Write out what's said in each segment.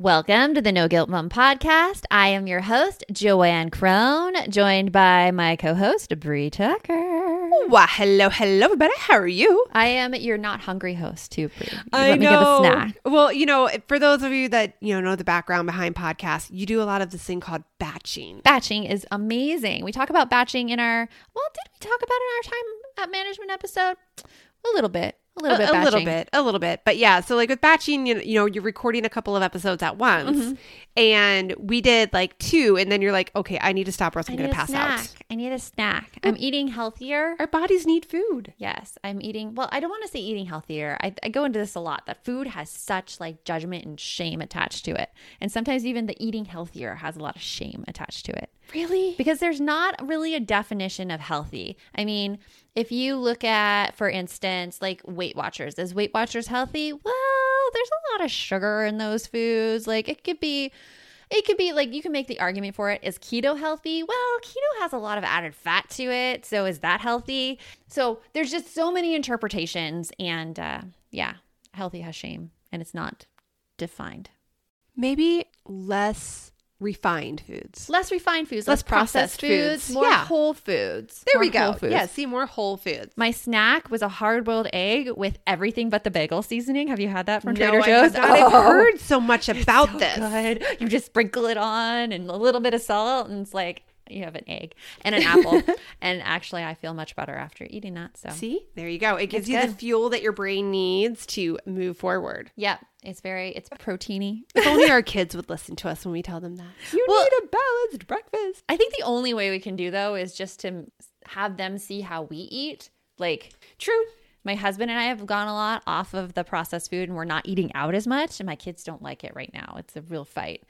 Welcome to the No Guilt Mom podcast. I am your host, Joanne Crone, joined by my co host, Brie Tucker. Well, hello, hello, everybody. How are you? I am your not hungry host, too. You I let me know. get a snack. Well, you know, for those of you that you know know the background behind podcasts, you do a lot of this thing called batching. Batching is amazing. We talk about batching in our, well, did we talk about it in our time at management episode? A little bit. A little a, bit a little batching. bit, a little bit, but yeah. So like with batching, you know, you know, you're recording a couple of episodes at once, Mm-hmm. and we did like two, and then you're like, okay, I need to stop, or else I'm gonna pass snack. out. I need a snack. I'm eating healthier. Our bodies need food. Yes, I'm eating. Well, I don't want to say eating healthier. I, I go into this a lot that food has such like judgment and shame attached to it. And sometimes even the eating healthier has a lot of shame attached to it. Really? Because there's not really a definition of healthy. I mean, if you look at, for instance, like Weight Watchers, is Weight Watchers healthy? Well, there's a lot of sugar in those foods. Like it could be it could be like you can make the argument for it. Is keto healthy? Well, keto has a lot of added fat to it. So is that healthy? So there's just so many interpretations. And uh, yeah, healthy has shame and it's not defined. Maybe less refined foods. Less refined foods, Less less, processed, processed foods, foods. more Yeah. whole foods. There More we go. whole foods. Yeah, see more whole foods. My snack was a hard boiled egg with everything but the bagel seasoning. Have you had that from no, Trader I Joe's? have not. I've Oh. heard so much about so this. good. You just sprinkle it on and a little bit of salt, and it's like you have an egg and an apple. and actually, I feel much better after eating that. So, See, there you go. It gives It's you the fuel that your brain needs to move forward. yeah, it's very it's proteiny. If only our kids would listen to us when we tell them that. You Well- need a balanced breakfast. I think the only way we can do though is just to have them see how we eat. Like True. my husband and I have gone a lot off of the processed food and we're not eating out as much and my kids don't like it right now. It's a real fight.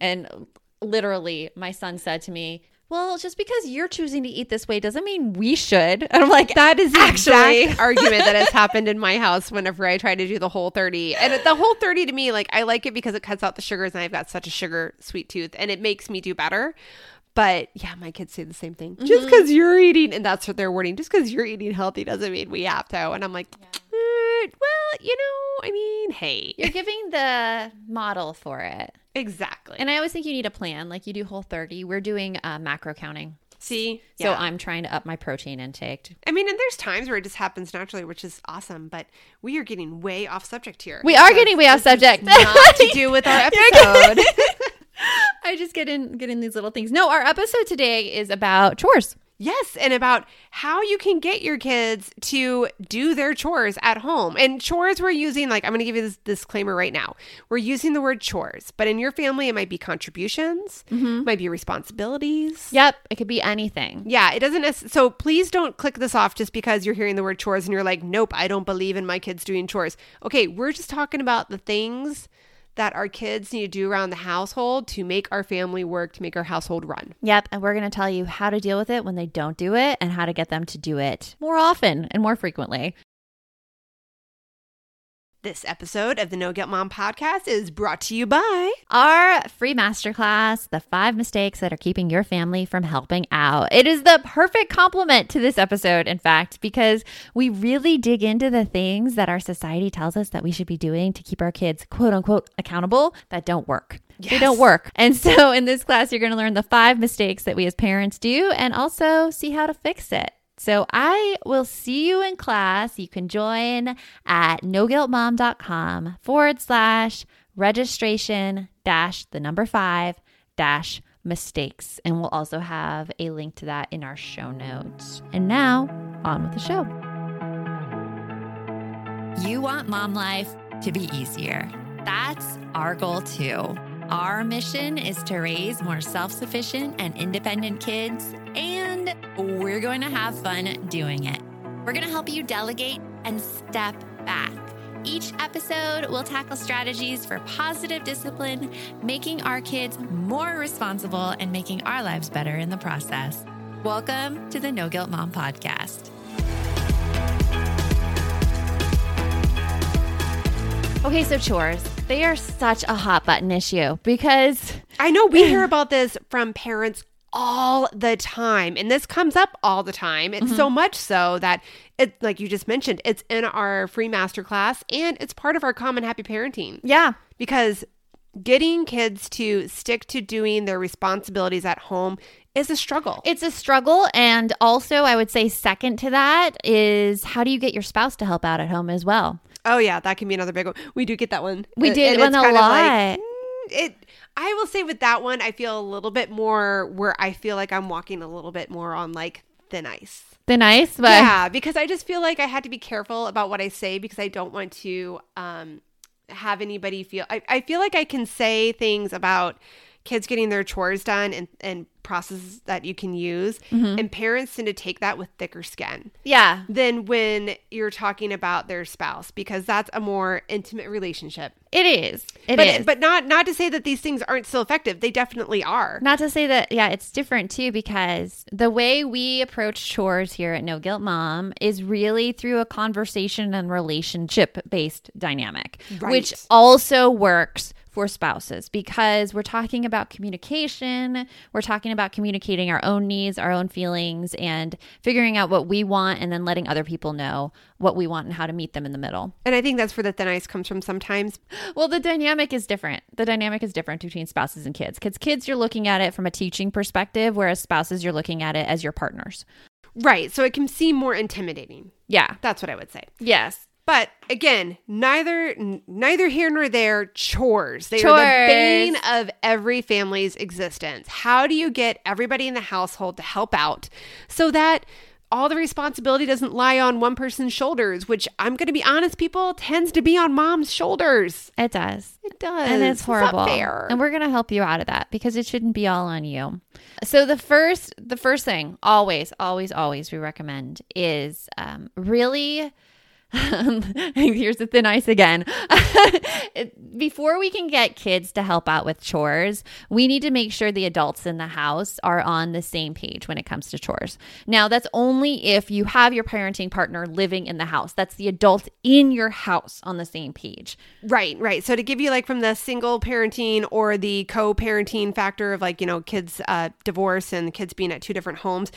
And literally my son said to me, "Well, just because you're choosing to eat this way doesn't mean we should." And I'm like, That is the Actually. exact argument that has happened in my house whenever I try to do the whole 30. And the whole 30 to me, like, I like it because it cuts out the sugars and I've got such a sugar sweet tooth and it makes me do better. But yeah, my kids say the same thing. Just because you're eating, and that's what they're wording, just because you're eating healthy doesn't mean we have to. And I'm like, "Eh, well, you know, I mean, hey. You're giving the model for it. Exactly. And I always think you need a plan. Like you do whole 30. We're doing uh, macro counting. See? So Yeah. I'm trying to up my protein intake. I mean, and there's times where it just happens naturally, which is awesome. But we are getting way off subject here. We are So getting way off subject. Not to do with our episode. I just get in get in these little things. No, our episode today is about chores. Yes, and about how you can get your kids to do their chores at home. And chores we're using, like, I'm going to give you this disclaimer right now. We're using the word chores, but in your family, it might be contributions, mm-hmm. might be responsibilities. Yep, it could be anything. Yeah, it doesn't. So please don't click this off just because you're hearing the word chores and you're like, nope, I don't believe in my kids doing chores. Okay, we're just talking about the things that our kids need to do around the household to make our family work, to make our household run. Yep, and we're going to tell you how to deal with it when they don't do it and how to get them to do it more often and more frequently. This episode of the No Guilt Mom podcast is brought to you by. Our free masterclass, The Five Mistakes That Are Keeping Your Family from Helping Out. It is the perfect complement to this episode, in fact, because we really dig into the things that our society tells us that we should be doing to keep our kids, quote unquote, accountable that don't work. They don't work. And so in this class, you're going to learn the five mistakes that we as parents do and also see how to fix it. So I will see you in class. You can join at noguiltmom.com forward slash registration dash the number five dash mistakes. And we'll also have a link to that in our show notes. And now on with the show. You want mom life to be easier. That's our goal too. Our mission is to raise more self sufficient and independent kids, and we're going to have fun doing it. We're going to help you delegate and step back. Each episode we'll tackle strategies for positive discipline, making our kids more responsible and making our lives better in the process. Welcome to the No Guilt Mom Podcast. Okay, so chores. They are such a hot button issue because I know we hear about this from parents all the time, and this comes up all the time. It's so much so that it, like you just mentioned, it's in our free masterclass and it's part of our Calm and Happy Parenting yeah, because getting kids to stick to doing their responsibilities at home is a struggle. it's a struggle. And also, I would say, second to that is how do you get your spouse to help out at home as well? oh yeah, that can be another big one. We do get that one. We Uh, did one it's a lot. like, mm, it. I will say with that one, I feel a little bit more where I feel like I'm walking a little bit more on like thin ice. Thin ice, but yeah, because I just feel like I had to be careful about what I say because I don't want to um, have anybody feel. I, I feel like I can say things about kids getting their chores done and, and processes that you can use, Mm-hmm. and parents tend to take that with thicker skin yeah, than when you're talking about their spouse because that's a more intimate relationship. it is. It but is. but not not to say that these things aren't still effective. They definitely are. Not to say that, yeah, it's different too, because the way we approach chores here at No Guilt Mom is really through a conversation and relationship based dynamic, Right. which also works for spouses because we're talking about communication. We're talking about communicating our own needs, our own feelings, and figuring out what we want and then letting other people know what we want and how to meet them in the middle. and I think that's where the thin ice comes from sometimes. Well, the dynamic is different. The dynamic is different between spouses and kids. Because kids, you're looking at it from a teaching perspective, whereas spouses, you're looking at it as your partners. Right. So it can seem more intimidating. Yeah. That's what I would say. Yes. But again, neither n- neither here nor there. Chores. They are Chores. the bane of every family's existence. How do you get everybody in the household to help out so that all the responsibility doesn't lie on one person's shoulders? Which I'm going to be honest, people tends to be on mom's shoulders. It does. It does, And it's horrible. fair. And we're going to help you out of that because it shouldn't be all on you. So the first, the first thing, always, always, always, we recommend is um, really. Here's the thin ice again. Before we can get kids to help out with chores, we need to make sure the adults in the house are on the same page when it comes to chores. Now, that's only if you have your parenting partner living in the house. That's the adult in your house on the same page. Right, right. So to give you like from the single parenting or the co-parenting factor of like, you know, kids uh divorce and kids being at two different homes,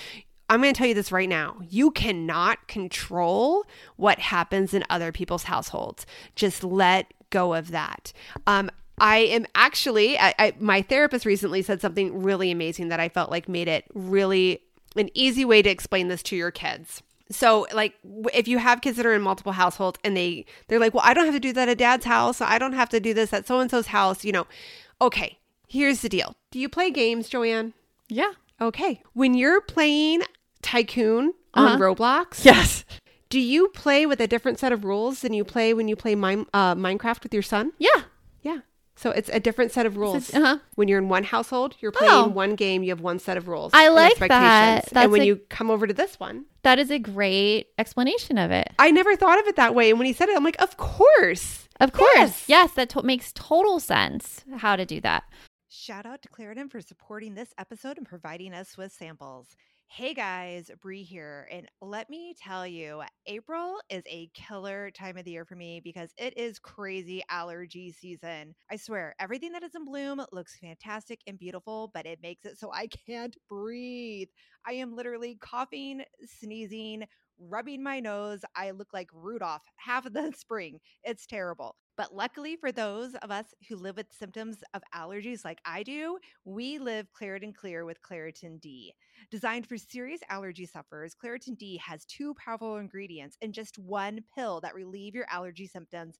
I'm going to tell you this right now. You cannot control what happens in other people's households. Just let go of that. Um I am actually, I, I, my therapist recently said something really amazing that I felt like made it really an easy way to explain this to your kids. So like if you have kids that are in multiple households and they they're like, "Well, I don't have to do that at dad's house. I don't have to do this at so and so's house," you know. Okay, here's the deal. Do you play games, Joanne? Yeah. Okay. When you're playing Tycoon Uh-huh. on Roblox. Yes. Do you play with a different set of rules than you play when you play Mine, uh, Minecraft with your son? Yeah. Yeah. So it's a different set of rules. uh-huh. When you're in one household, you're playing Oh. one game, you have one set of rules. I and like that. expectations. That's and when a- you come over to this one, That is a great explanation of it. I never thought of it that way. And when he said it, I'm like, of course. Of course. Yes. Yes, that to- makes total sense how to do that. Shout out to Claritin for supporting this episode and providing us with samples. Hey guys, Brie here, and let me tell you, April is a killer time of the year for me because it is crazy allergy season. I swear, everything that is in bloom looks fantastic and beautiful, but it makes it so I can't breathe. I am literally coughing, sneezing, rubbing my nose. I look like Rudolph half of the spring. It's terrible. But luckily for those of us who live with symptoms of allergies like I do, we live Claritin Clear with Claritin D. Designed for serious allergy sufferers, Claritin D has two powerful ingredients in just one pill that relieve your allergy symptoms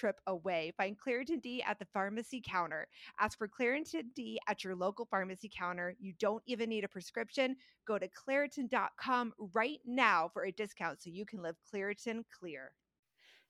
trip away. Find Claritin D at the pharmacy counter. Ask for Claritin D at your local pharmacy counter. You don't even need a prescription. Go to Claritin.com right now for a discount so you can live Claritin Clear.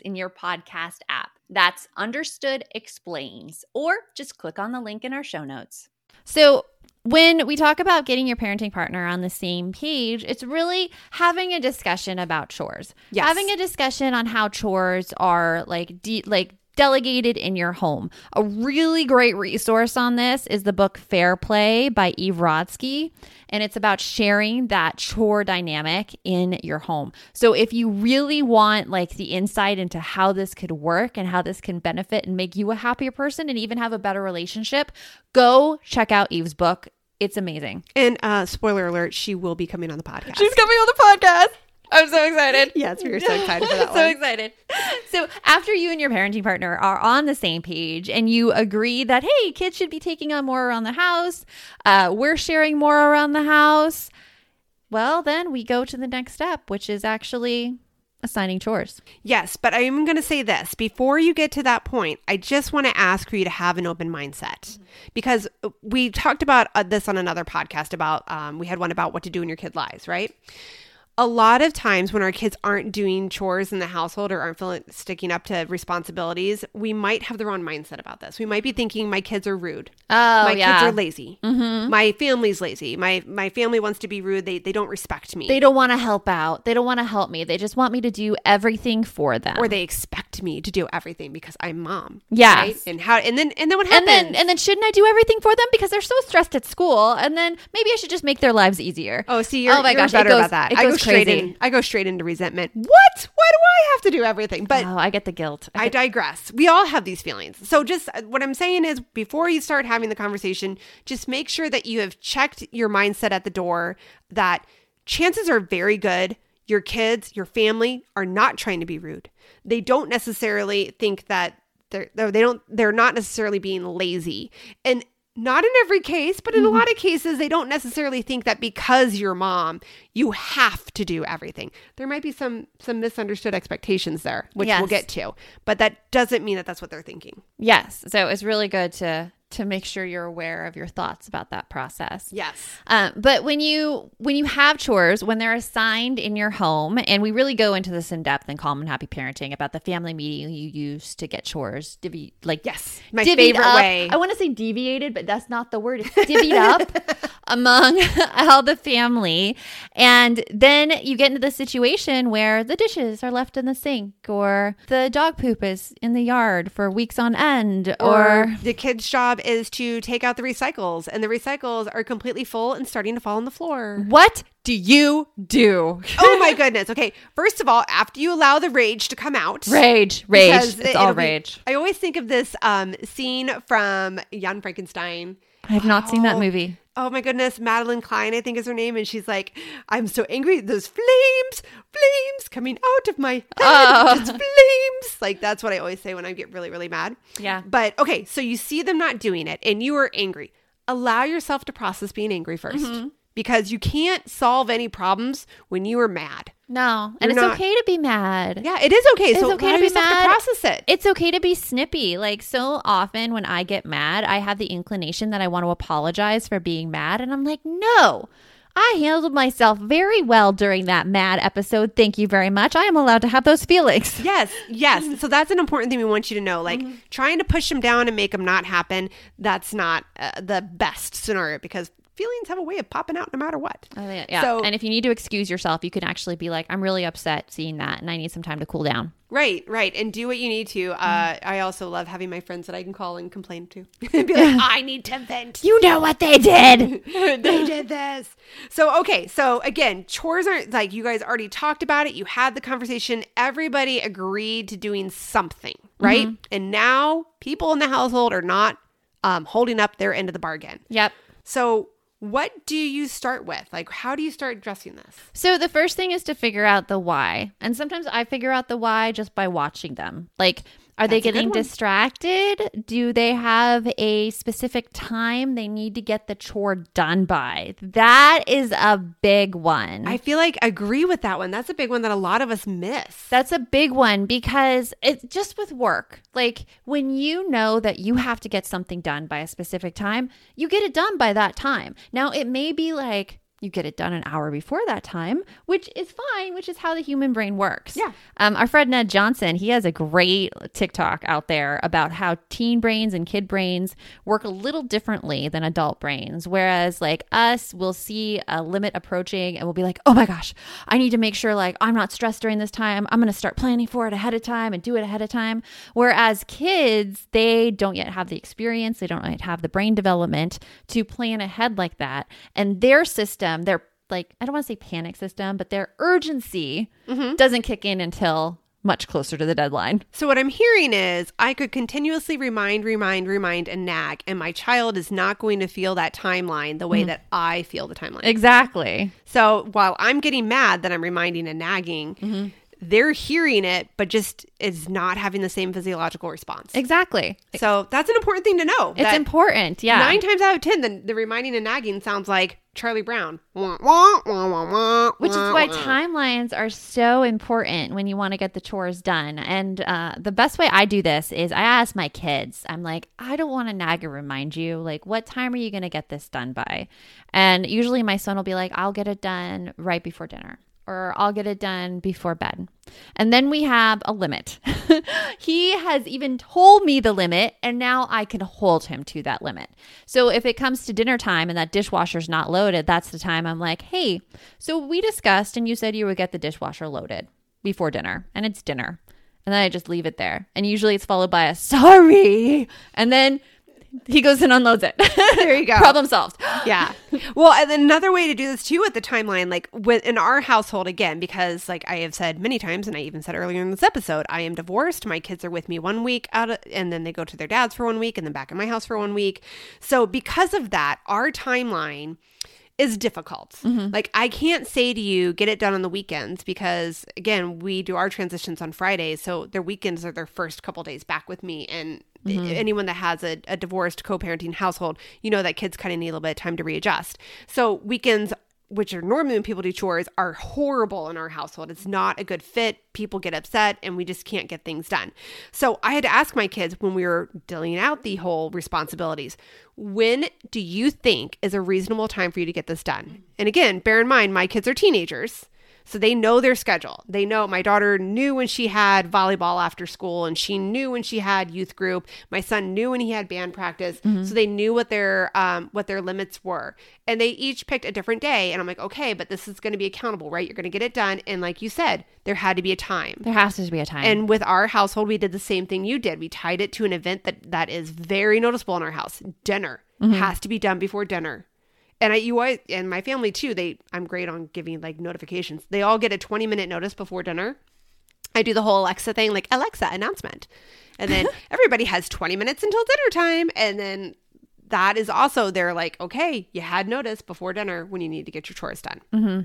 in your podcast app. That's Understood Explains, or just click on the link in our show notes. So, when we talk about getting your parenting partner on the same page, it's really having a discussion about chores. Yes. Having a discussion on how chores are like de- like delegated in your home. A really great resource on this is the book Fair Play by Eve Rodsky, and it's about sharing that chore dynamic in your home. So if you really want like the insight into how this could work and how this can benefit and make you a happier person and even have a better relationship, go check out Eve's book. It's amazing. And uh, spoiler alert, she will be coming on the podcast. She's coming on the podcast. I'm so excited. yes, we were so excited for that so one. excited. So after you and your parenting partner are on the same page and you agree that hey, kids should be taking on more around the house, uh, we're sharing more around the house. Well, then we go to the next step, which is actually assigning chores. Yes, but I'm going to say this before you get to that point. I just want to ask for you to have an open mindset because we talked about uh, this on another podcast. About um, we had one about what to do when your kid lies, right? A lot of times when our kids aren't doing chores in the household or aren't feeling sticking up to responsibilities, we might have the wrong mindset about this. We might be thinking my kids are rude. Oh, my yeah. kids are lazy. Mhm. My family's lazy. My my family wants to be rude. They they don't respect me. They don't want to help out. They don't want to help me. They just want me to do everything for them. or they expect me to do everything because I'm mom. Yeah. Right? And how and then and then what and then and then shouldn't I do everything for them because they're so stressed at school? And then maybe I should just make their lives easier. oh, see, you're, Oh my you're gosh, better goes- about that. it I go straight crazy. in. I go straight into resentment. What? why do I have to do everything? But oh, I get the guilt. I digress. We all have these feelings. So, just uh, what I'm saying is, before you start having the conversation, just make sure that you have checked your mindset at the door that chances are very good your kids, your family are not trying to be rude. They don't necessarily think that they're, they don't, they're not necessarily being lazy. And not in every case, but in Mm-hmm. a lot of cases, they don't necessarily think that because you're mom, you have to do everything. There might be some some misunderstood expectations there, which we'll get to, but that doesn't mean that that's what they're thinking. yes. So it's really good to to make sure you're aware of your thoughts about that process. Yes. Um, but when you when you have chores when they're assigned in your home, and we really go into this in depth in Calm and Happy Parenting about the family meeting you use to get chores divvy like Yes. My favorite up. way. I want to say deviated, but that's not the word. It's divvied up among all the family, and then you get into the situation where the dishes are left in the sink, or the dog poop is in the yard for weeks on end, or, or the kid's job is to take out the recycles and the recycles are completely full and starting to fall on the floor. what do you do? oh my goodness. Okay. First of all, after you allow the rage to come out. Rage, rage. It's it- all it'll be- rage. I always think of this um, scene from Young Frankenstein. I have not seen that Oh. movie. Oh my goodness, Madeline Klein, I think is her name, and she's like, "I'm so angry. Those flames, flames coming out of my head, Oh. flames." Like that's what I always say when I get really, really mad. Yeah. But okay, so you see them not doing it, and you are angry. Allow yourself to process being angry 1st Mm-hmm. Because you can't solve any problems when you are mad. No, and You're it's not- okay to be mad. Yeah, it is okay. It's so okay to be mad. to process it. It's okay to be snippy. Like so often when I get mad, I have the inclination that I want to apologize for being mad, and I'm like, no. I handled myself very well during that mad episode. Thank you very much. I am allowed to have those feelings. Yes, yes. So that's an important thing we want you to know. Like Mm-hmm. trying to push them down and make them not happen, that's not uh, the best scenario because feelings have a way of popping out no matter what. Think- yeah. So- and if you need to excuse yourself, you can actually be like, I'm really upset seeing that and I need some time to cool down. Right, right. And do what you need to. Uh, Mm-hmm. I also love having my friends that I can call and complain to. be like, I need to vent. You know what they did. they did this. So, okay. So, again, chores aren't like you guys already talked about it. You had the conversation. Everybody agreed to doing something, right? And now people in the household are not um, holding up their end of the bargain. yep. So, what do you start with? Like, how do you start addressing this? So the first thing is to figure out the why. And sometimes I figure out the why just by watching them. Like, are they That's a getting distracted? Do they have a specific time they need to get the chore done by? That is a big one. I feel like I agree with that one. That's a big one that a lot of us miss. That's a big one because it's just with work. Like when you know that you have to get something done by a specific time, you get it done by that time. Now, it may be like you get it done an hour before that time, which is fine, which is how the human brain works. Yeah. Um, our friend Ned Johnson, he has a great TikTok out there about how teen brains and kid brains work a little differently than adult brains. Whereas, like us, we'll see a limit approaching and we'll be like, oh my gosh, I need to make sure like I'm not stressed during this time. I'm going to start planning for it ahead of time and do it ahead of time. Whereas kids, they don't yet have the experience, they don't yet have the brain development to plan ahead like that. And their system, their like, I don't want to say panic system, but their urgency mm-hmm. doesn't kick in until much closer to the deadline. So, what I'm hearing is I could continuously remind, remind, remind, and nag, and my child is not going to feel that timeline the way mm-hmm. that I feel the timeline. Exactly. So, while I'm getting mad that I'm reminding and nagging, mm-hmm. They're hearing it, but just is not having the same physiological response. Exactly. So, that's an important thing to know. It's important. Yeah. Nine times out of ten, the, the reminding and nagging sounds like Charlie Brown. Wah, wah, wah, wah, wah, Which is why timelines are so important when you want to get the chores done. And uh, the best way I do this is I ask my kids, I'm like, I don't want to nag or remind you. Like, what time are you going to get this done by? And usually my son will be like, I'll get it done right before dinner or I'll get it done before bed. And then we have a limit. he has even told me the limit, and now I can hold him to that limit. So if it comes to dinner time and that dishwasher's not loaded, that's the time I'm like, hey, so we discussed, and you said you would get the dishwasher loaded before dinner, and it's dinner. And then I just leave it there. And usually it's followed by a sorry. And then He goes and unloads it. There you go. Problem solved. yeah. Well, and another way to do this too with the timeline, like with in our household again, because like I have said many times, and I even said earlier in this episode, I am divorced. My kids are with me one week out, of, and then they go to their dad's for one week, and then back in my house for one week. So because of that, our timeline is difficult. Mm-hmm. Like I can't say to you get it done on the weekends because again, we do our transitions on Fridays, so their weekends are their first couple days back with me and mm-hmm. anyone that has a, a divorced co-parenting household, you know that kids kind of need a little bit of time to readjust. So weekends which are normally when people do chores are horrible in our household. It's not a good fit. People get upset and we just can't get things done. So I had to ask my kids when we were dealing out the whole responsibilities, when do you think is a reasonable time for you to get this done? And again, bear in mind my kids are teenagers. So they know their schedule. They know my daughter knew when she had volleyball after school and she knew when she had youth group. My son knew when he had band practice. So they knew what their um, what their limits were. And they each picked a different day. And I'm like, okay, but this is going to be accountable, right? You're going to get it done. And like you said, there had to be a time. There has to be a time. And with our household, we did the same thing you did. We tied it to an event that that is very noticeable in our house. Dinner has to be done before dinner. And I, you, always- and my family too. They, I'm great on giving like notifications. They all get a 20 minute notice before dinner. I do the whole Alexa thing, like Alexa announcement, and then everybody has 20 minutes until dinner time, and then that is also they're like, okay, you had notice before dinner when you need to get your chores done. Mm-hmm.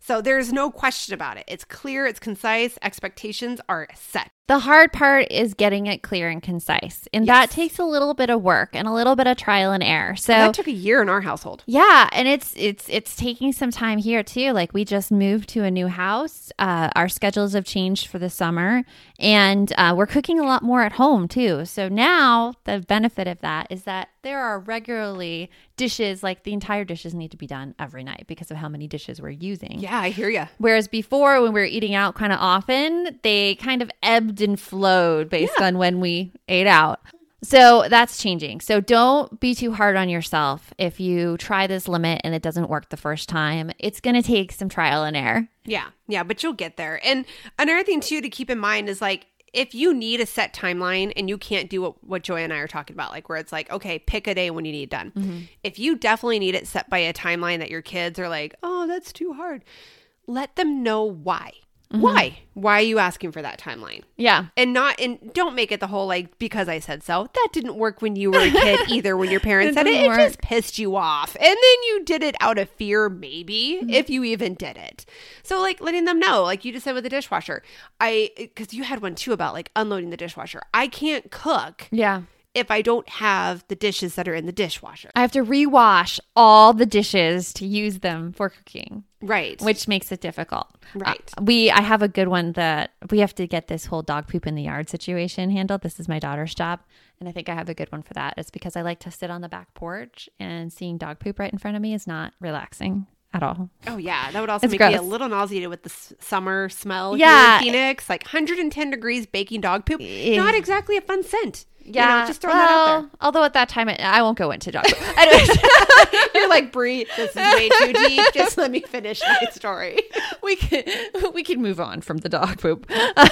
So there's no question about it. It's clear, it's concise, expectations are set. The hard part is getting it clear and concise. And that takes a little bit of work and a little bit of trial and error. So that took a year in our household. yeah, and it's it's it's taking some time here too. Like we just moved to a new house. Uh, our schedules have changed for the summer, and uh, we're cooking a lot more at home too. So now the benefit of that is that there are regularly dishes. Like the entire dishes need to be done every night because of how many dishes we're using. Yeah, I hear you. Whereas before, when we were eating out kind of often, they kind of ebbed and flowed based on when we ate out. So that's changing. So don't be too hard on yourself if you try this limit and it doesn't work the first time. It's going to take some trial and error. Yeah, yeah, but you'll get there. And another thing too to keep in mind is like if you need a set timeline and you can't do what, what Joy and I are talking about, like where it's like, okay, pick a day when you need it done. Mm-hmm. If you definitely need it set by a timeline that your kids are like, oh, that's too hard, let them know why. Why? Why are you asking for that timeline? Yeah. And not and don't make it the whole like because I said so. That didn't work when you were a kid either when your parents said it. doesn't It just pissed you off. And then you did it out of fear maybe Mm-hmm. if you even did it. So like letting them know like you just said with the dishwasher. I cuz you had one too about like unloading the dishwasher. I can't cook Yeah. If I don't have the dishes that are in the dishwasher. I have to rewash all the dishes to use them for cooking. Right. which makes it difficult. Right. Uh, we I have a good one that we have to get this whole dog poop in the yard situation handled. This is my daughter's job, and I think I have a good one for that. It's because I like to sit on the back porch and seeing dog poop right in front of me is not relaxing at all. Oh yeah, that would also It's make me a little nauseated with the s- summer smell Yeah. Phoenix. Like 110 degrees baking dog poop. Eh. Not exactly a fun scent. You know, Yeah, just throwing that out there. well, Although at that time, it, I won't go into dog poop. Anyways, You're like, Brie, this is way too deep. Just let me finish my story. we can we can move on from the dog poop.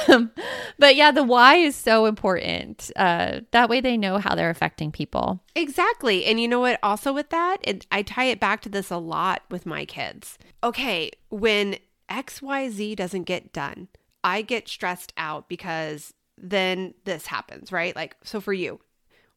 Um, but yeah, the why is so important. Uh, that way, they know how they're affecting people. Exactly. And you know what? Also, with that, and I tie it back to this a lot with my kids. Okay, when XYZ doesn't get done, I get stressed out because then this happens, right? Like, so for you,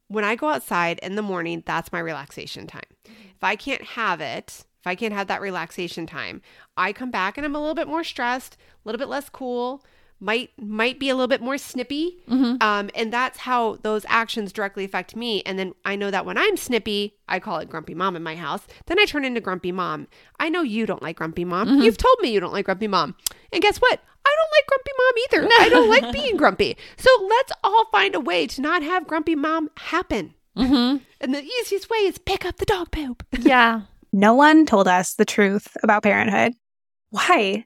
when I go outside in the morning, that's my relaxation time. If I can't have it, if I can't have that relaxation time, I come back and I'm a little bit more stressed, a little bit less cool, might might be a little bit more snippy. Um, and that's how those actions directly affect me. And then I know that when I'm snippy, I call it grumpy mom in my house. Then I turn into grumpy mom. I know you don't like grumpy mom. You've told me you don't like grumpy mom. And guess what? I don't like grumpy mom either. I don't like being grumpy. So let's all find a way to not have grumpy mom happen. Mm-hmm. And the easiest way is pick up the dog poop. Yeah. No one told us the truth about parenthood. Why?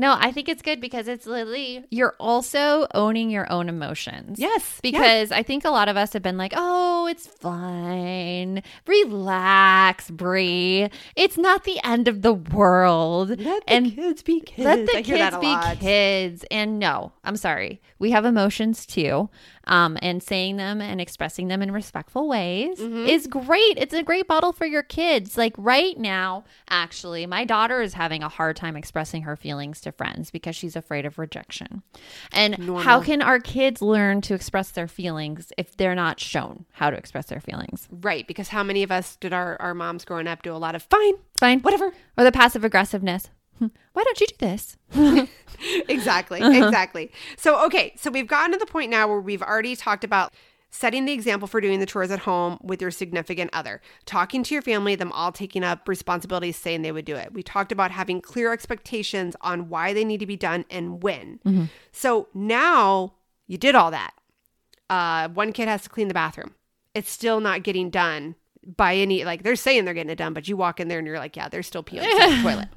No, I think it's good because it's literally you're also owning your own emotions. Yes. Because I think a lot of us have been like, oh, it's fine. Relax, Brie. It's not the end of the world. Let the and kids be kids. let the I kids be lot. kids. And no, I'm sorry. We have emotions too. Um, and saying them and expressing them in respectful ways Mm-hmm. is great. It's a great model for your kids. Like right now, actually, my daughter is having a hard time expressing her feelings to friends because she's afraid of rejection. And how can our kids learn to express their feelings if they're not shown how to express their feelings? Right, because how many of us did our, our moms growing up do a lot of fine, Fine. whatever. Or the passive aggressiveness. "Hmm, Why don't you do this? exactly, Uh-huh. exactly. So, okay, so we've gotten to the point now where we've already talked about setting the example for doing the chores at home with your significant other, talking to your family, them all taking up responsibilities, saying they would do it. We talked about having clear expectations on why they need to be done and when. Mm-hmm. So now you did all that. Uh, one kid has to clean the bathroom. It's still not getting done by any like they're saying they're getting it done, but you walk in there and you're like, yeah, they're still peeling inside the toilet.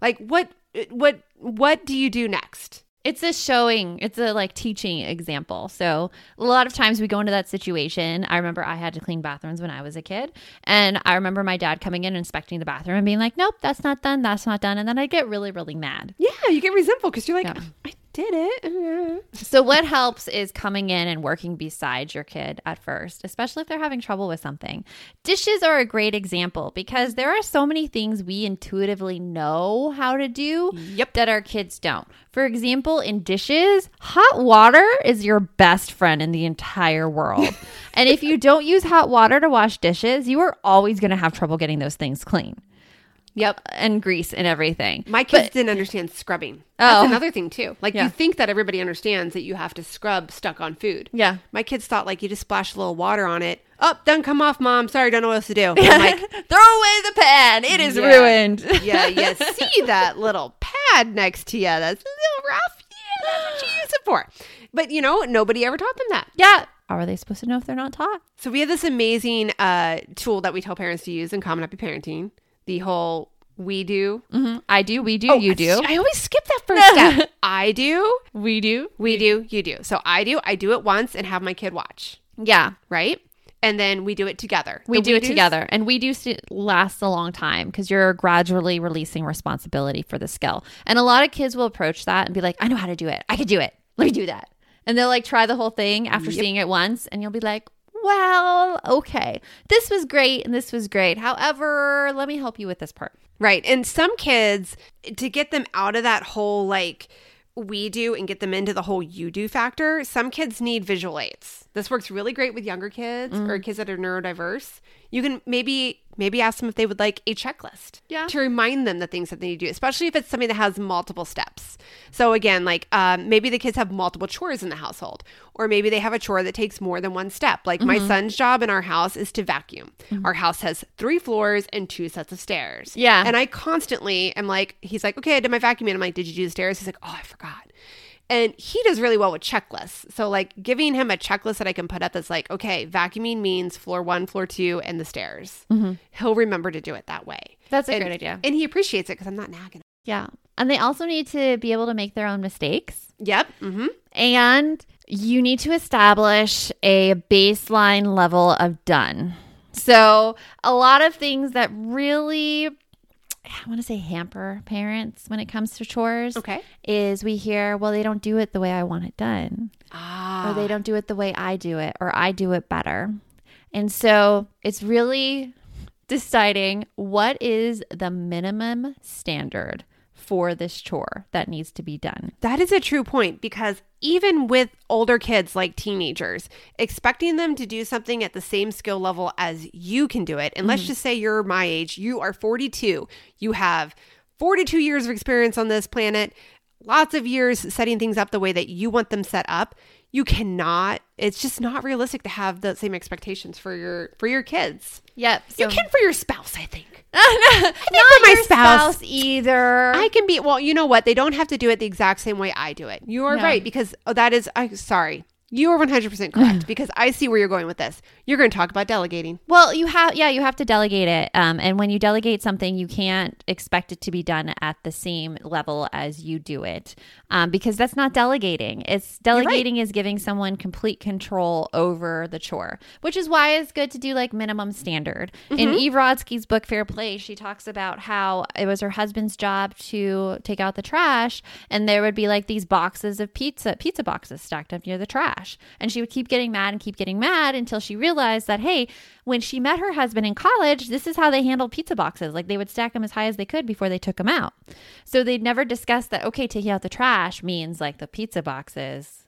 Like what what what do you do next? It's a showing, it's a like teaching example. So, a lot of times we go into that situation. I remember I had to clean bathrooms when I was a kid. And I remember my dad coming in and inspecting the bathroom and being like, nope, that's not done. That's not done. And then I'd get really, really mad. Yeah, you get resentful because you're like, Yeah. I did it. So, what helps is coming in and working beside your kid at first, especially if they're having trouble with something. Dishes are a great example because there are so many things we intuitively know how to do Yep. that our kids don't. For example, in dishes, hot water is your best friend in the entire world. and if you don't use hot water to wash dishes, you are always going to have trouble getting those things clean. Yep. And grease and everything. My kids didn't understand scrubbing. Oh. That's another thing too. Like Yeah. you think that everybody understands that you have to scrub stuck on food. Yeah. My kids thought like you just splash a little water on it. Oh, done come off, mom. Sorry, don't know what else to do. I'm like, Throw away the pan. It is Yeah. ruined. yeah, you see that little pad next to you. That's a little rough. Yeah, that's what you use it for. But you know, nobody ever taught them that. Yeah. How are they supposed to know if they're not taught? So we have this amazing uh, tool that we tell parents to use in Calm and Happy Parenting. The whole we do. Mm-hmm. I do. We do. Oh, you do. I always skip that first step. I do. we do. We do. You do. So I do. I do it once and have my kid watch. Yeah. Right. And then we do it together. We The do it do's- together. And we do st- last a long time because you're gradually releasing responsibility for the skill. And a lot of kids will approach that and be like, I know how to do it. I could do it. Let me do that. And they'll like try the whole thing after seeing it once. And you'll be like, well, okay. This was great and this was great. However, let me help you with this part. Right. And some kids, to get them out of that whole like we do and get them into the whole you do factor, some kids need visual aids. This works really great with younger kids or mm. kids that are neurodiverse. You can maybe maybe ask them if they would like a checklist Yeah. to remind them the things that they need to do, especially if it's something that has multiple steps. So again, like um, maybe the kids have multiple chores in the household, or maybe they have a chore that takes more than one step. Like my Mm-hmm. son's job in our house is to vacuum. Our house has three floors and two sets of stairs. Yeah. and I constantly am like, he's like, okay, I did my vacuuming. I'm like, did you do the stairs? He's like, oh, I forgot. And he does really well with checklists. So, like, giving him a checklist that I can put up that's like, okay, vacuuming means floor one, floor two, and the stairs. He'll remember to do it that way. Mm-hmm. That's a And- great idea. And he appreciates it because I'm not nagging. Yeah. And they also need to be able to make their own mistakes. Yep. Mm-hmm. And you need to establish a baseline level of done. So, a lot of things that really, I want to say, hamper parents when it comes to chores Okay. is we hear, well, they don't do it the way I want it done, Ah. or they don't do it the way I do it, or I do it better. And so, it's really deciding what is the minimum standard for this chore that needs to be done. That is a true point because even with older kids like teenagers, expecting them to do something at the same skill level as you can do it, and let's mm-hmm. just say you're my age, you are 42, you have 42 years of experience on this planet, lots of years setting things up the way that you want them set up. You cannot, it's just not realistic to have the same expectations for your for your kids. Yep. you can for your spouse, I think. Not for my spouse. spouse either. I can be well. You know what? They don't have to do it the exact same way I do it. You are No. right because oh, that is. i'm sorry. You are one hundred percent correct because I see where you're going with this. You're going to talk about delegating. well, you have yeah, you have to delegate it. Um, and when you delegate something, you can't expect it to be done at the same level as you do it, um, because that's not delegating. It's delegating is giving someone complete control over the chore, which is why it's good to do like minimum standard. In Eve Rodsky's book Fair Play, she talks about how it was her husband's job to take out the trash, and there would be like these boxes of pizza pizza boxes stacked up near the trash. And she would keep getting mad and keep getting mad until she realized that, hey, when she met her husband in college, this is how they handled pizza boxes. Like they would stack them as high as they could before they took them out. So they'd never discussed that, okay, taking out the trash means like the pizza boxes,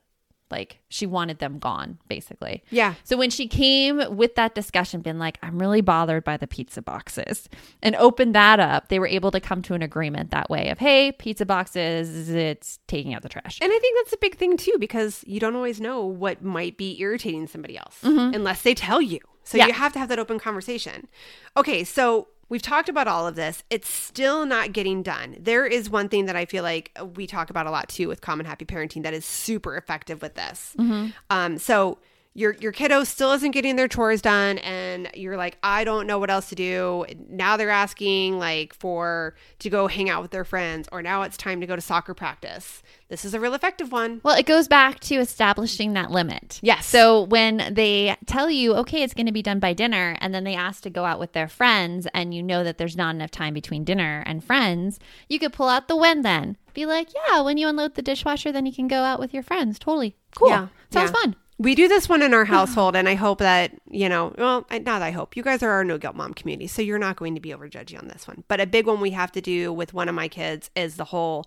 like she wanted them gone, basically. Yeah. So when she came with that discussion, been like, I'm really bothered by the pizza boxes, and opened that up, they were able to come to an agreement that way of, hey, pizza boxes, it's taking out the trash. And I think that's a big thing too because you don't always know what might be irritating somebody else mm-hmm. unless they tell you. So Yeah. you have to have that open conversation. Okay, so we've talked about all of this. It's still not getting done. There is one thing that I feel like we talk about a lot too with Calm and Happy Parenting that is super effective with this. Um, so your your kiddo still isn't getting their chores done and you're like I don't know what else to do. Now they're asking like for to go hang out with their friends or now it's time to go to soccer practice. This is a real effective one. Well, it goes back to establishing that limit. Yes. So when they tell you, okay, it's going to be done by dinner, and then they ask to go out with their friends, and you know that there's not enough time between dinner and friends, you could pull out the when then. Be like, yeah, when you unload the dishwasher, then you can go out with your friends. Totally. Cool. Yeah. Sounds Yeah. fun. We do this one in our household, and I hope that, you know, well, I- not I hope. You guys are our no guilt mom community, so you're not going to be over judgy on this one. But a big one we have to do with one of my kids is the whole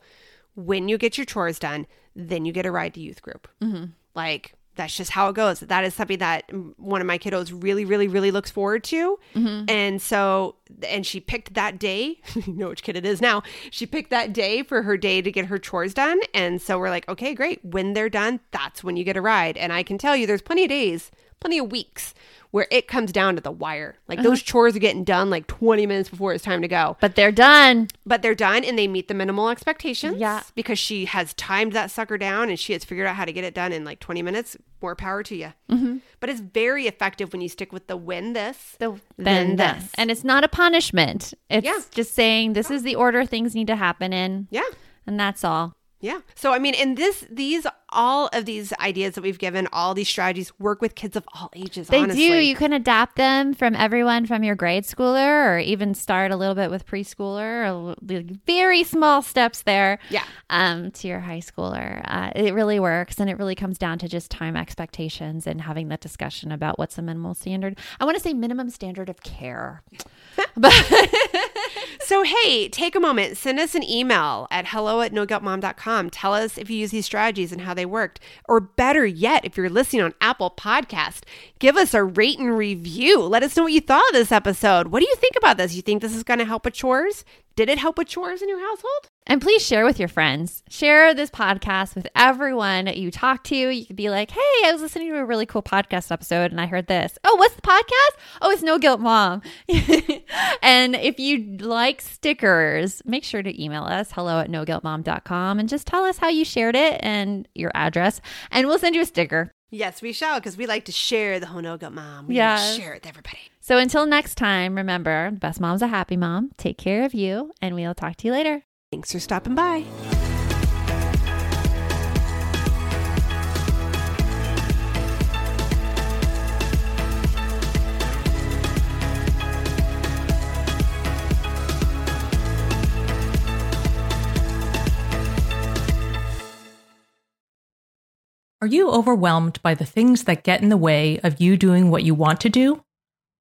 when you get your chores done, then you get a ride to youth group. Mm-hmm. Like, that's just how it goes. That is something that one of my kiddos really, really, really looks forward to. Mm-hmm. And so, and she picked that day. you know which kid it is now. She picked that day for her day to get her chores done. And so we're like, okay, great. When they're done, that's when you get a ride. And I can tell you, there's plenty of days, plenty of weeks where it comes down to the wire. Like those chores are getting done like 20 minutes before it's time to go But they're done. but they're done and they meet the minimal expectations. Yeah. Because she has timed that sucker down and she has figured out how to get it done in like 20 minutes. More power to you. Mm-hmm. But it's very effective when you stick with the win this, The then then this. this. And it's not a punishment. It's Yeah. just saying this is the order things need to happen in. Yeah. And that's all. Yeah. So I mean, in this, these, all of these ideas that we've given, all these strategies work with kids of all ages. They honestly. do. You can adapt them from everyone from your grade schooler, or even start a little bit with preschooler, very small steps there. Yeah. Um, to your high schooler, uh, it really works, and it really comes down to just time expectations and having that discussion about what's the minimal standard. I want to say minimum standard of care. but So, hey, take a moment, send us an email at hello at noguiltmom.com. Tell us if you use these strategies and how they worked. Or better yet, if you're listening on Apple Podcast, give us a rate and review. Let us know what you thought of this episode. What do you think about this? You think this is going to help with chores? Did it help with chores in your household? And please share with your friends. Share this podcast with everyone you talk to. You could be like, hey, I was listening to a really cool podcast episode and I heard this. Oh, what's the podcast? Oh, it's No Guilt Mom. and if you like stickers, make sure to email us hello at noguiltmom.com and just tell us how you shared it and your address, and we'll send you a sticker. Yes, we shall, because we like to share the No Guilt Mom. We Yes. share it with everybody. So until next time, remember, the best mom's a happy mom. Take care of you, and we'll talk to you later. Thanks for stopping by. Are you overwhelmed by the things that get in the way of you doing what you want to do?